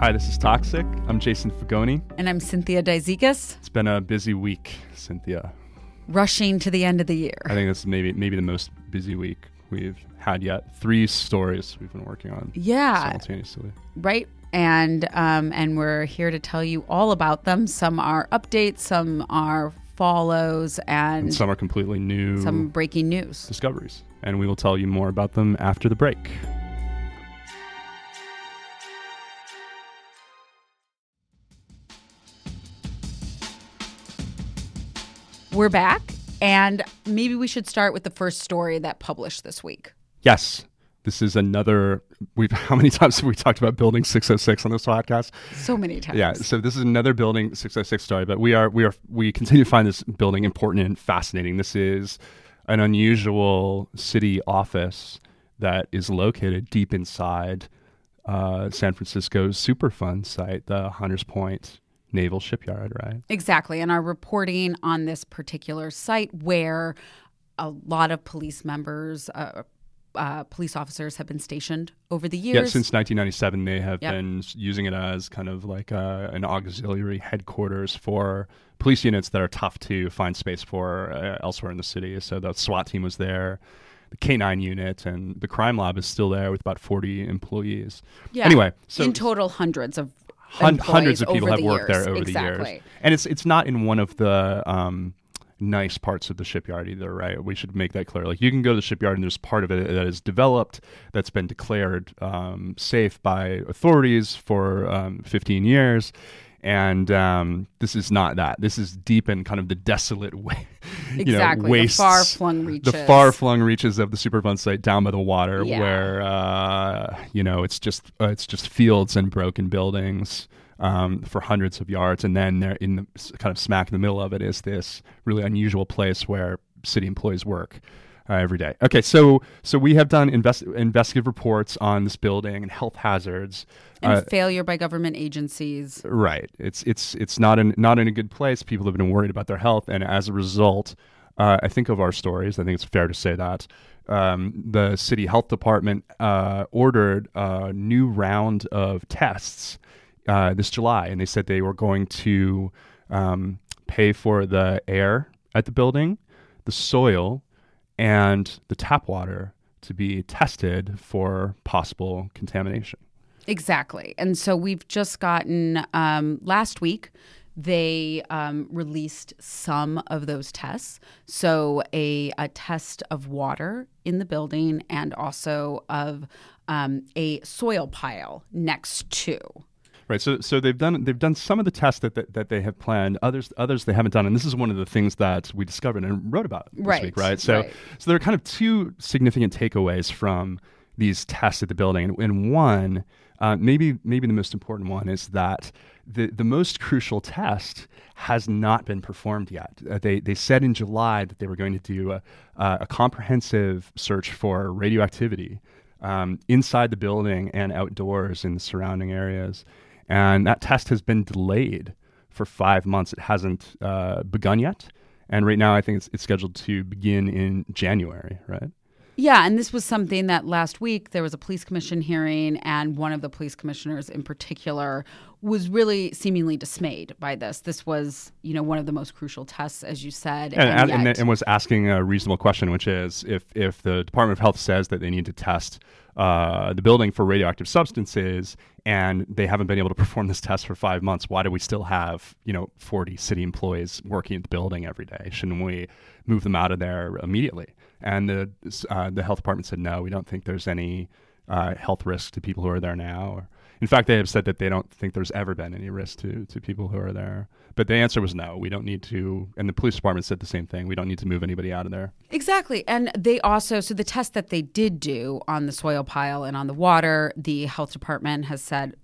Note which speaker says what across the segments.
Speaker 1: Hi, this is Toxic. I'm Jason Fagone.
Speaker 2: And I'm Cynthia Dizikes.
Speaker 1: It's been a busy week, Cynthia.
Speaker 2: Rushing to the end of the year.
Speaker 1: I think this is maybe maybe the most busy week we've had yet. Three stories we've been working on.
Speaker 2: Yeah.
Speaker 1: Simultaneously.
Speaker 2: Right. And um, and we're here to tell you all about them. Some are updates, some are follows, and,
Speaker 1: And some are completely new
Speaker 2: some breaking news.
Speaker 1: discoveries. And we will tell you more about them after the break.
Speaker 2: We're back, and maybe we should start with the first story that published this week.
Speaker 1: Yes. This is another we've how many times have we talked about building 606 on this podcast?
Speaker 2: So many times.
Speaker 1: Yeah, so this is another building 606 story, but we are we are we continue to find this building important and fascinating. This is an unusual city office that is located deep inside uh, San Francisco's Superfund site, the Hunters Point Naval Shipyard, right?
Speaker 2: Exactly. And our reporting on this particular site where a lot of police members, uh, uh, police officers have been stationed over the years.
Speaker 1: Yeah, since 1997, they have
Speaker 2: Yep.
Speaker 1: been using it as kind of like uh, an auxiliary headquarters for police units that are tough to find space for uh, elsewhere in the city. So the SWAT team was there, the K9 unit, and the crime lab is still there with about 40 employees.
Speaker 2: Yeah.
Speaker 1: Anyway, so
Speaker 2: in total, hundreds of
Speaker 1: hun- hundreds of people have worked
Speaker 2: years.
Speaker 1: there over the years, and it's it's not in one of the um, nice parts of the shipyard either, right? We should make that clear. Like you can go to the shipyard and there's part of it that is developed that's been declared um, safe by authorities for um, 15 years. And um, this is not that. This is deep in kind of the desolate way, you
Speaker 2: Exactly,
Speaker 1: know,
Speaker 2: the far-flung reaches,
Speaker 1: the
Speaker 2: reaches.
Speaker 1: far-flung reaches of the Superfund site down by the water,
Speaker 2: Yeah.
Speaker 1: where uh, you know it's just uh, it's just fields and broken buildings um, for hundreds of yards, and then there in the kind of smack in the middle of it is this really unusual place where city employees work. Uh, every day. Okay, so so we have done invest- investigative reports on this building and health hazards.
Speaker 2: And
Speaker 1: Uh,
Speaker 2: failure by government agencies.
Speaker 1: Right. It's it's it's not in not in a good place. People have been worried about their health, and as a result, uh, I think of our stories. I think it's fair to say that um, the city health department uh, ordered a new round of tests uh, this July, and they said they were going to um, pay for the air at the building, the soil, and the tap water to be tested for possible contamination.
Speaker 2: Exactly. And so we've just gotten um, last week. They um, released some of those tests. So, a, a test of water in the building and also of um, a soil pile next to.
Speaker 1: Right. So so they've done they've done some of the tests that, that, that they have planned. Others others they haven't done. And this is one of the things that we discovered and wrote about this
Speaker 2: Right,
Speaker 1: week. Right. So
Speaker 2: right.
Speaker 1: so there are kind of two significant takeaways from these tests at the building. And, and one, uh, maybe maybe the most important one is that the the most crucial test has not been performed yet. Uh, they they said in July that they were going to do a, a comprehensive search for radioactivity um, inside the building and outdoors in the surrounding areas. And that test has been delayed for five months. It hasn't uh, begun yet. And right now, I think it's, it's scheduled to begin in January, right?
Speaker 2: Yeah, and this was something that last week there was a police commission hearing, and one of the police commissioners in particular was really seemingly dismayed by this. This was, you know, one of the most crucial tests, as you said,
Speaker 1: And, and, and,
Speaker 2: yet-
Speaker 1: and was asking a reasonable question, which is if, if the Department of Health says that they need to test uh, the building for radioactive substances and they haven't been able to perform this test for five months, why do we still have, you know, 40 city employees working at the building every day? Shouldn't we move them out of there immediately? And the, uh, the health department said, no, we don't think there's any uh, health risk to people who are there now. Or, in fact, they have said that they don't think there's ever been any risk to, to people who are there. But the answer was no, we don't need to. And the police department said the same thing. We don't need to move anybody out of there.
Speaker 2: Exactly. And they also, so the test that they did do on the soil pile and on the water, the health department has said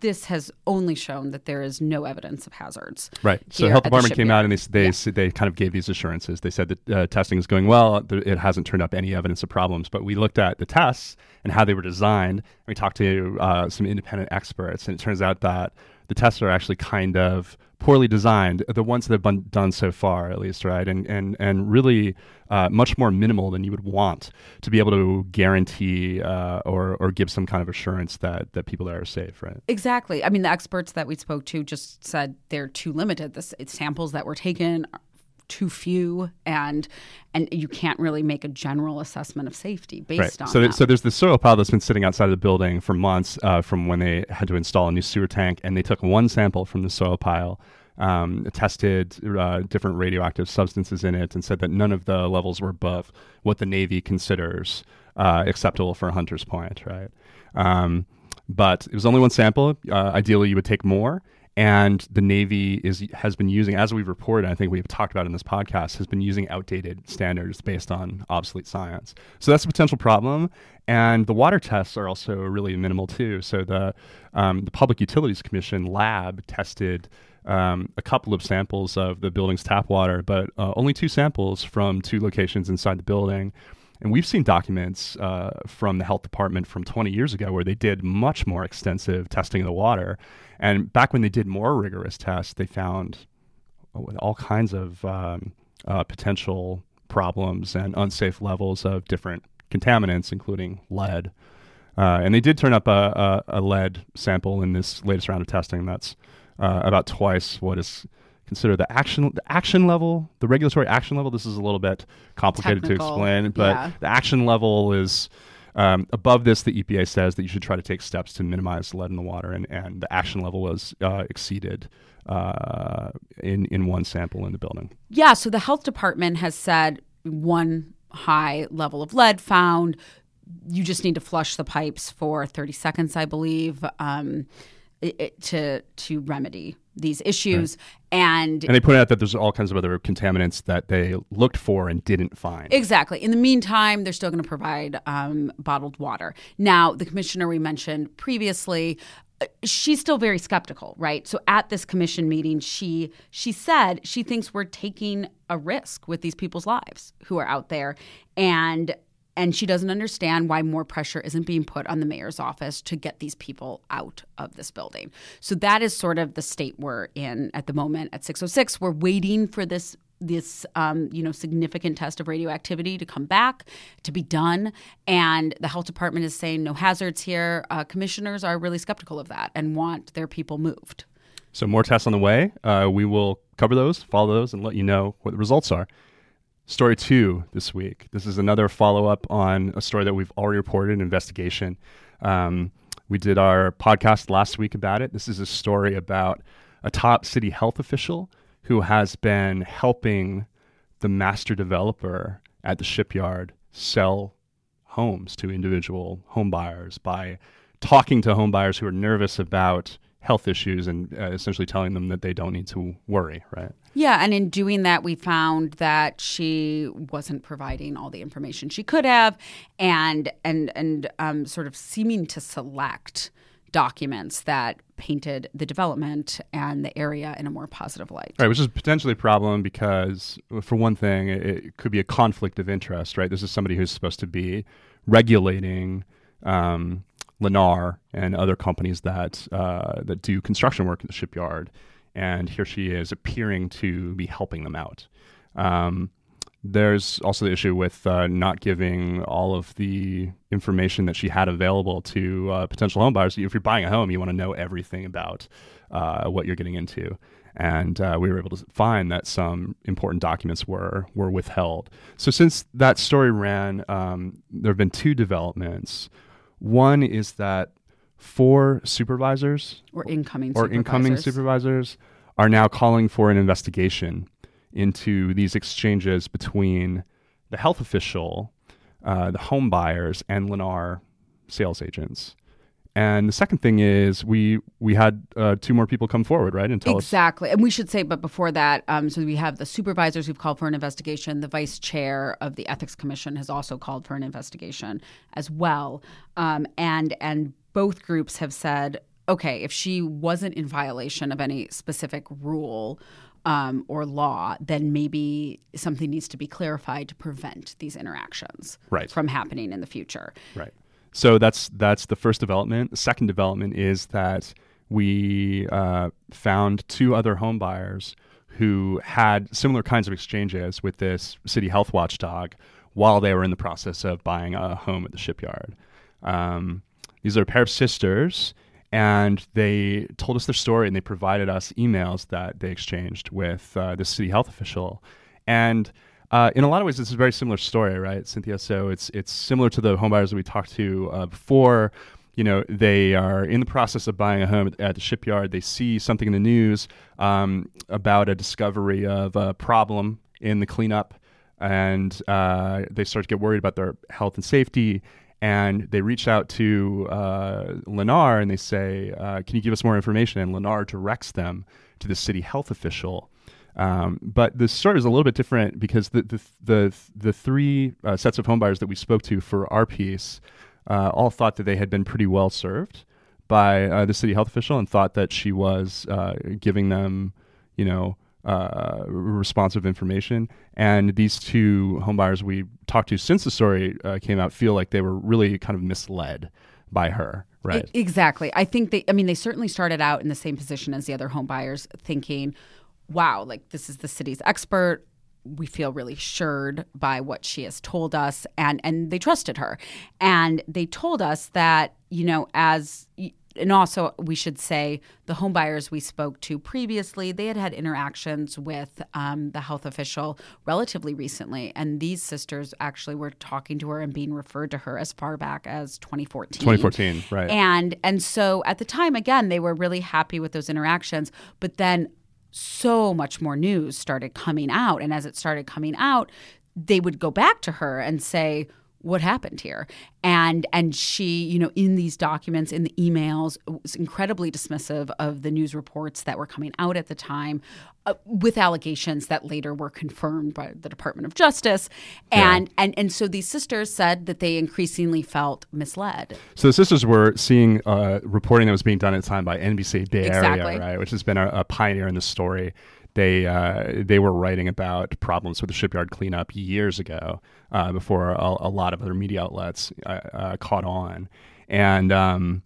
Speaker 2: this has only shown that there is no evidence of hazards.
Speaker 1: Right. So the health
Speaker 2: at the
Speaker 1: department came out and they they
Speaker 2: Yeah.
Speaker 1: they kind of gave these assurances. They said that uh, testing is going well. It hasn't turned up any evidence of problems. But we looked at the tests and how they were designed. And we talked to uh, some independent experts, and it turns out that the tests are actually kind of poorly designed. The ones that have been done so far, at least, right, and and and really uh, much more minimal than you would want to be able to guarantee uh, or or give some kind of assurance that that people there are safe, right?
Speaker 2: Exactly. I mean, the experts that we spoke to just said they're too limited. The samples that were taken too few and and you can't really make a general assessment of safety based
Speaker 1: right.
Speaker 2: on
Speaker 1: so
Speaker 2: that.
Speaker 1: so there's the soil pile that's been sitting outside of the building for months uh, from when they had to install a new sewer tank and they took one sample from the soil pile um, tested uh, different radioactive substances in it and said that none of the levels were above what the Navy considers uh, acceptable for a hunter's point, right? Um, but it was only one sample. Uh, ideally, you would take more and the Navy is has been using, as we've reported, I think we've talked about in this podcast, has been using outdated standards based on obsolete science. So that's a potential problem. And the water tests are also really minimal too. So the um, the Public Utilities Commission lab tested um, a couple of samples of the building's tap water, but uh, only two samples from two locations inside the building. And we've seen documents uh, from the health department from 20 years ago where they did much more extensive testing of the water. And back when they did more rigorous tests, they found all kinds of um, uh, potential problems and unsafe levels of different contaminants, including lead. Uh, and they did turn up a, a, a, lead sample in this latest round of testing. That's uh, about twice what is considered the action the action level, the regulatory action level. This is a little bit complicated
Speaker 2: Technical,
Speaker 1: to explain, but
Speaker 2: yeah.
Speaker 1: the action level is um, above this, the EPA says that you should try to take steps to minimize lead in the water, and, and the action level was uh, exceeded uh, in in one sample in the building.
Speaker 2: Yeah, so the health department has said one high level of lead found. You just need to flush the pipes for 30 seconds, I believe, um, it, it, to to remedy these issues. Right. and
Speaker 1: and they point out that there's all kinds of other contaminants that they looked for and didn't find.
Speaker 2: Exactly. In the meantime they're still going to provide um, bottled water. Now the commissioner we mentioned previously uh, she's still very skeptical right? So at this commission meeting she she said she thinks we're taking a risk with these people's lives who are out there. And and she doesn't understand why more pressure isn't being put on the mayor's office to get these people out of this building. So that is sort of the state we're in at the moment at 606. We're waiting for this this um, you know significant test of radioactivity to come back to be done. And the health department is saying no hazards here. Uh, commissioners are really skeptical of that and want their people moved.
Speaker 1: So more tests on the way. Uh, we will cover those follow those and let you know what the results are Story two this week. This is another follow up on a story that we've already reported, an investigation. Um, we did our podcast last week about it. This is a story about a top city health official who has been helping the master developer at the shipyard sell homes to individual home buyers by talking to home buyers who are nervous about health issues and uh, essentially telling them that they don't need to worry, right?
Speaker 2: Yeah, and in doing that, we found that she wasn't providing all the information she could have, and and and um, sort of seeming to select documents that painted the development and the area in a more positive light.
Speaker 1: Right, which is potentially a problem because, for one thing, it, it could be a conflict of interest. Right, this is somebody who's supposed to be regulating. Um, Lennar and other companies that uh, that do construction work in the shipyard, and here she is appearing to be helping them out. Um, there's also the issue with uh, not giving all of the information that she had available to uh, potential homebuyers. If you're buying a home, you want to know everything about uh, what you're getting into. And uh, we were able to find that some important documents were were withheld. So since that story ran, um, there have been two developments. One is that four supervisors
Speaker 2: or incoming
Speaker 1: or
Speaker 2: supervisors.
Speaker 1: incoming supervisors are now calling for an investigation into these exchanges between the health official, uh, the home buyers, and Lennar sales agents. And the second thing is we we had uh, two more people come forward, right, and tell
Speaker 2: exactly. And we should say, but before that, um, so we have the supervisors who've called for an investigation. The vice chair of the ethics commission has also called for an investigation as well. Um, and and both groups have said, okay, if she wasn't in violation of any specific rule. Um, or law, then maybe something needs to be clarified to prevent these interactions
Speaker 1: right.
Speaker 2: from happening in the future.
Speaker 1: Right. So that's that's the first development. The second development is that we uh, found two other home buyers who had similar kinds of exchanges with this city health watchdog while they were in the process of buying a home at the shipyard. Um, these are a pair of sisters, and they told us their story and they provided us emails that they exchanged with uh, the city health official. And uh, in a lot of ways, it's a very similar story, right, Cynthia? So it's it's similar to the homebuyers that we talked to uh, before. You know, they are in the process of buying a home at, the shipyard. They see something in the news um, about a discovery of a problem in the cleanup, and uh, they start to get worried about their health and safety. And they reach out to uh, Lennar and they say, uh, "Can you give us more information?" And Lennar directs them to the city health official um, but the story is a little bit different because the the the, the three uh, sets of homebuyers that we spoke to for our piece uh, all thought that they had been pretty well served by uh, the city health official and thought that she was uh, giving them, you know, uh, responsive information. And these two homebuyers we talked to since the story uh, came out feel like they were really kind of misled by her. Right.
Speaker 2: Exactly. I think they, I mean, they certainly started out in the same position as the other homebuyers, thinking, wow, like this is the city's expert. We feel really assured by what she has told us, and and they trusted her, and they told us that you know as and also we should say the homebuyers we spoke to previously they had had interactions with um, the health official relatively recently and these sisters actually were talking to her and being referred to her as far back as 2014
Speaker 1: 2014 right.
Speaker 2: And and so at the time again they were really happy with those interactions but then so much more news started coming out. And as it started coming out, they would go back to her and say, what happened here and and she you know in these documents in the emails was incredibly dismissive of the news reports that were coming out at the time uh, with allegations that later were confirmed by the Department of Justice and yeah. and and so these sisters said that they increasingly felt misled
Speaker 1: so the sisters were seeing uh, reporting that was being done at the time by NBC Bay exactly. Area right which has been a, a pioneer in the story they uh, they were writing about problems with the shipyard cleanup years ago, uh, before a, a, lot of other media outlets uh, uh caught on, and um,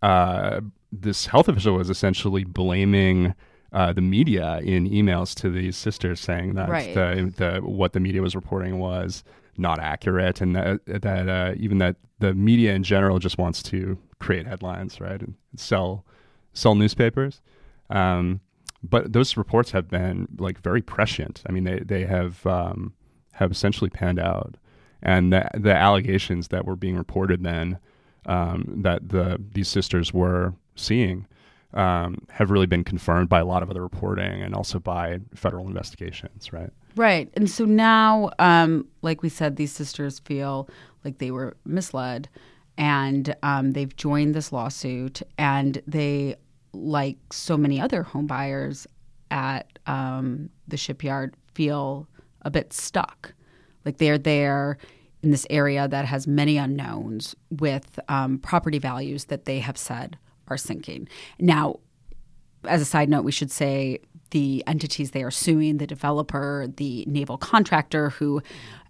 Speaker 1: uh, this health official was essentially blaming. Uh, the media in emails to these sisters saying that right. the, the what the media was reporting was not accurate, and that, that even that the media in general just wants to create headlines, right, and sell sell newspapers. Um, but those reports have been like very prescient. I mean, they they have um, have essentially panned out, and the the allegations that were being reported then um, that the these sisters were seeing um, have really been confirmed by a lot of other reporting and also by federal investigations, right?
Speaker 2: Right, and so now, um, like we said, these sisters feel like they were misled, and um, they've joined this lawsuit, and they like so many other home buyers at um, the shipyard, feel a bit stuck. Like they're there in this area that has many unknowns with um, property values that they have said are sinking. Now, as a side note, we should say the entities they are suing, the developer, the naval contractor who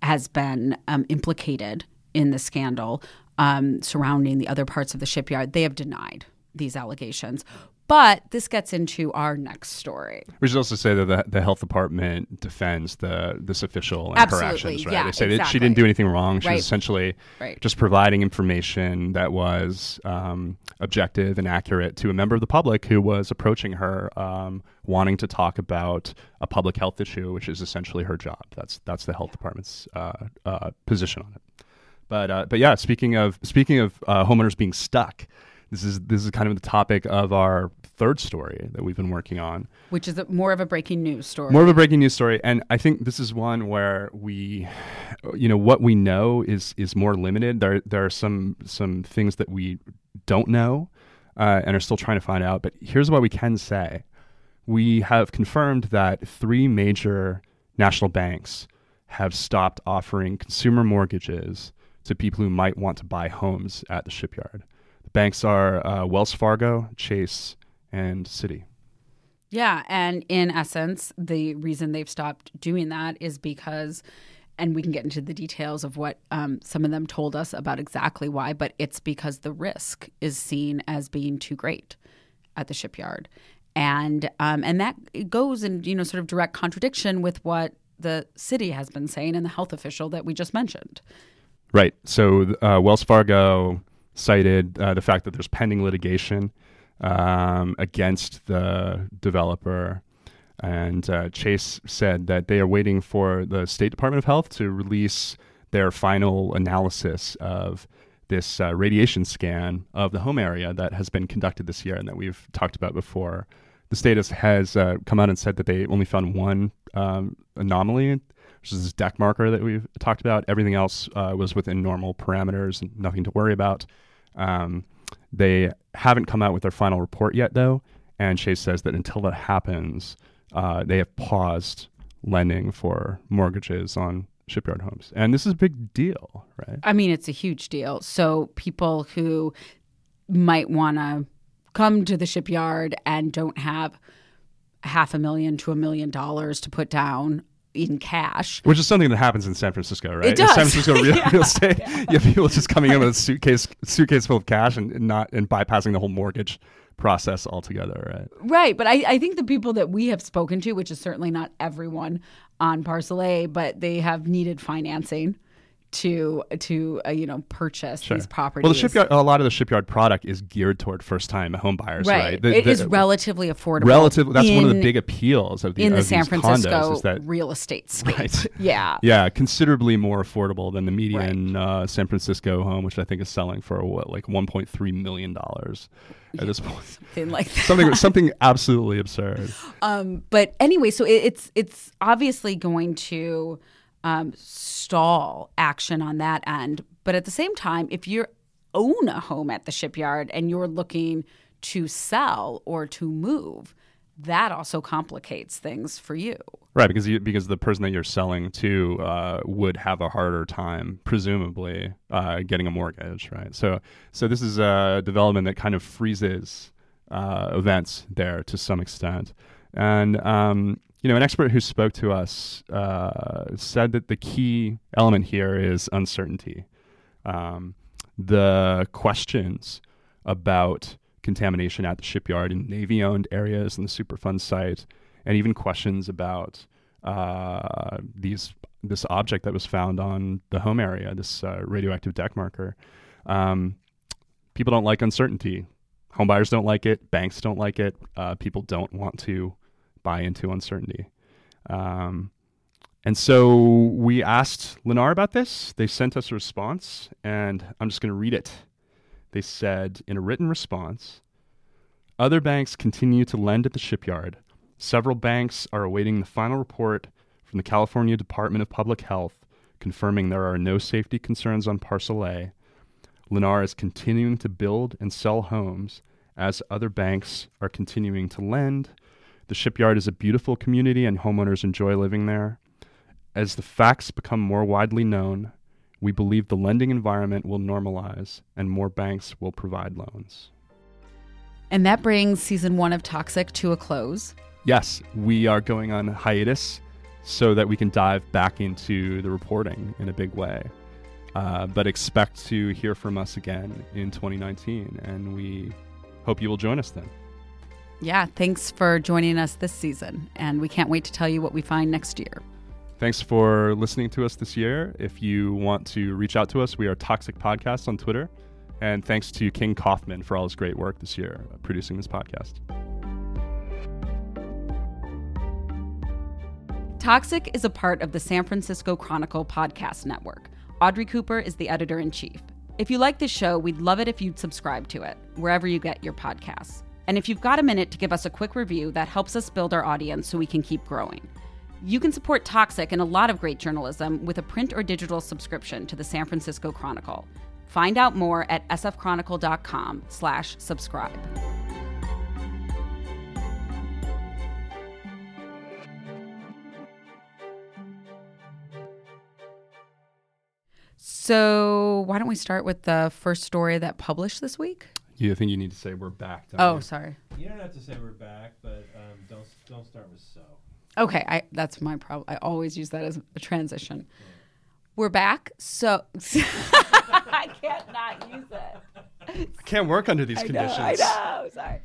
Speaker 2: has been um, implicated in the scandal um, surrounding the other parts of the shipyard, they have denied these allegations. But this gets into our next story.
Speaker 1: We should also say that the, the health department defends the this official and
Speaker 2: Absolutely,
Speaker 1: her actions, right?
Speaker 2: Yeah,
Speaker 1: they say
Speaker 2: exactly.
Speaker 1: that she didn't do anything wrong. She
Speaker 2: right.
Speaker 1: was essentially
Speaker 2: right.
Speaker 1: just providing information that was um, objective and accurate to a member of the public who was approaching her, um, wanting to talk about a public health issue, which is essentially her job. That's that's the health department's uh, uh, position on it. But uh, but yeah, speaking of speaking of uh, homeowners being stuck this is this is kind of the topic of our third story that we've been working on,
Speaker 2: which is a, more of a breaking news story.
Speaker 1: More of a breaking news story, and I think this is one where we, you know, what we know is is more limited. There there are some some things that we don't know uh, and are still trying to find out. But here's what we can say: we have confirmed that three major national banks have stopped offering consumer mortgages to people who might want to buy homes at the shipyard banks are uh, Wells Fargo, Chase, and Citi.
Speaker 2: Yeah, and in essence, the reason they've stopped doing that is because, and we can get into the details of what um, some of them told us about exactly why, but it's because the risk is seen as being too great. at the shipyard, and um, and that goes in you know sort of direct contradiction with what the city has been saying and the health official that we just mentioned.
Speaker 1: Right. So uh, Wells Fargo cited uh, the fact that there's pending litigation um, against the developer. And uh, Chase said that they are waiting for the State Department of Health to release their final analysis of this uh, radiation scan of the home area that has been conducted this year and that we've talked about before. The state has, has uh, come out and said that they only found one um, anomaly, which is this deck marker that we've talked about. Everything else uh, was within normal parameters and nothing to worry about. Um, they haven't come out with their final report yet, though. And Chase says that until that happens, uh, they have paused lending for mortgages on shipyard homes. And this is a big deal, right?
Speaker 2: I mean, it's a huge deal. So people who might want to come to the shipyard and don't have half a million to a million dollars to put down in cash.
Speaker 1: Which is something that happens in San Francisco, right?
Speaker 2: It does.
Speaker 1: In San Francisco real,
Speaker 2: Yeah.
Speaker 1: real estate, you have people just coming in with a suitcase suitcase full of cash and, and not and bypassing the whole mortgage process altogether, right?
Speaker 2: Right, but I, I think the people that we have spoken to, which is certainly not everyone on Parcel A, but they have needed financing to to uh, you know purchase these properties.
Speaker 1: Well, the shipyard, a lot of the shipyard product is geared toward first time home buyers, right?
Speaker 2: right?
Speaker 1: The-
Speaker 2: It
Speaker 1: the-
Speaker 2: is relatively affordable.
Speaker 1: relative. That's one of the big appeals of the
Speaker 2: in the San Francisco
Speaker 1: that
Speaker 2: real estate scape.
Speaker 1: Right.
Speaker 2: Yeah.
Speaker 1: yeah, considerably more affordable than the median uh, San Francisco home, which I think is selling for what like 1.3 million dollars at this point.
Speaker 2: Something like that.
Speaker 1: something something absolutely absurd.
Speaker 2: Um, but anyway, so it, it's it's obviously going to um, stall action on that end. But at the same time, if you own a home at the shipyard and you're looking to sell or to move, that also complicates things for you.
Speaker 1: Right, because you, because the person that you're selling to uh, would have a harder time, presumably, uh, getting a mortgage. Right. So so this is a development that kind of freezes uh, events there to some extent, and um, you know an expert who spoke to us uh, said that the key element here is uncertainty. Um, the questions about contamination at the shipyard in Navy-owned areas and the Superfund site, and even questions about uh, these this object that was found on the home area, this uh, radioactive deck marker. Um, people don't like uncertainty. Homebuyers don't like it. Banks don't like it. Uh, people don't want to buy into uncertainty. Um, and so we asked Lennar about this. They sent us a response, and I'm just going to read it. They said in a written response Other banks continue to lend at the shipyard. Several banks are awaiting the final report from the California Department of Public Health confirming there are no safety concerns on Parcel A. Lennar is continuing to build and sell homes as other banks are continuing to lend. The shipyard is a beautiful community and homeowners enjoy living there. As the facts become more widely known, we believe the lending environment will normalize and more banks will provide loans.
Speaker 2: And that brings season one of Toxic to a close.
Speaker 1: Yes, we are going on hiatus so that we can dive back into the reporting in a big way. Uh, but expect to hear from us again in 2019, and we hope you will join us then.
Speaker 2: Yeah, thanks for joining us this season. And we can't wait to tell you what we find next year.
Speaker 1: Thanks for listening to us this year. If you want to reach out to us, we are Toxic Podcast on Twitter. And thanks to King Kaufman for all his great work this year producing this podcast.
Speaker 2: Toxic is a part of the San Francisco Chronicle podcast network. Audrey Cooper is the editor in chief. If you like this show, we'd love it if you'd subscribe to it, wherever you get your podcasts. And if you've got a minute to give us a quick review, that helps us build our audience so we can keep growing. You can support Toxic and a lot of great journalism with a print or digital subscription to the San Francisco Chronicle. Find out more at sfchronicle.com slash subscribe. So why don't we start with the first story that published this week?
Speaker 1: You think you need to say we're back? don't
Speaker 2: Oh,
Speaker 1: you?
Speaker 2: sorry.
Speaker 3: You don't have to say we're back, but um, don't don't start with so.
Speaker 2: Okay, I that's my problem. I always use that as a transition. We're back. So I can't not use it.
Speaker 1: I can't work under these
Speaker 2: I know,
Speaker 1: conditions.
Speaker 2: I know. Sorry.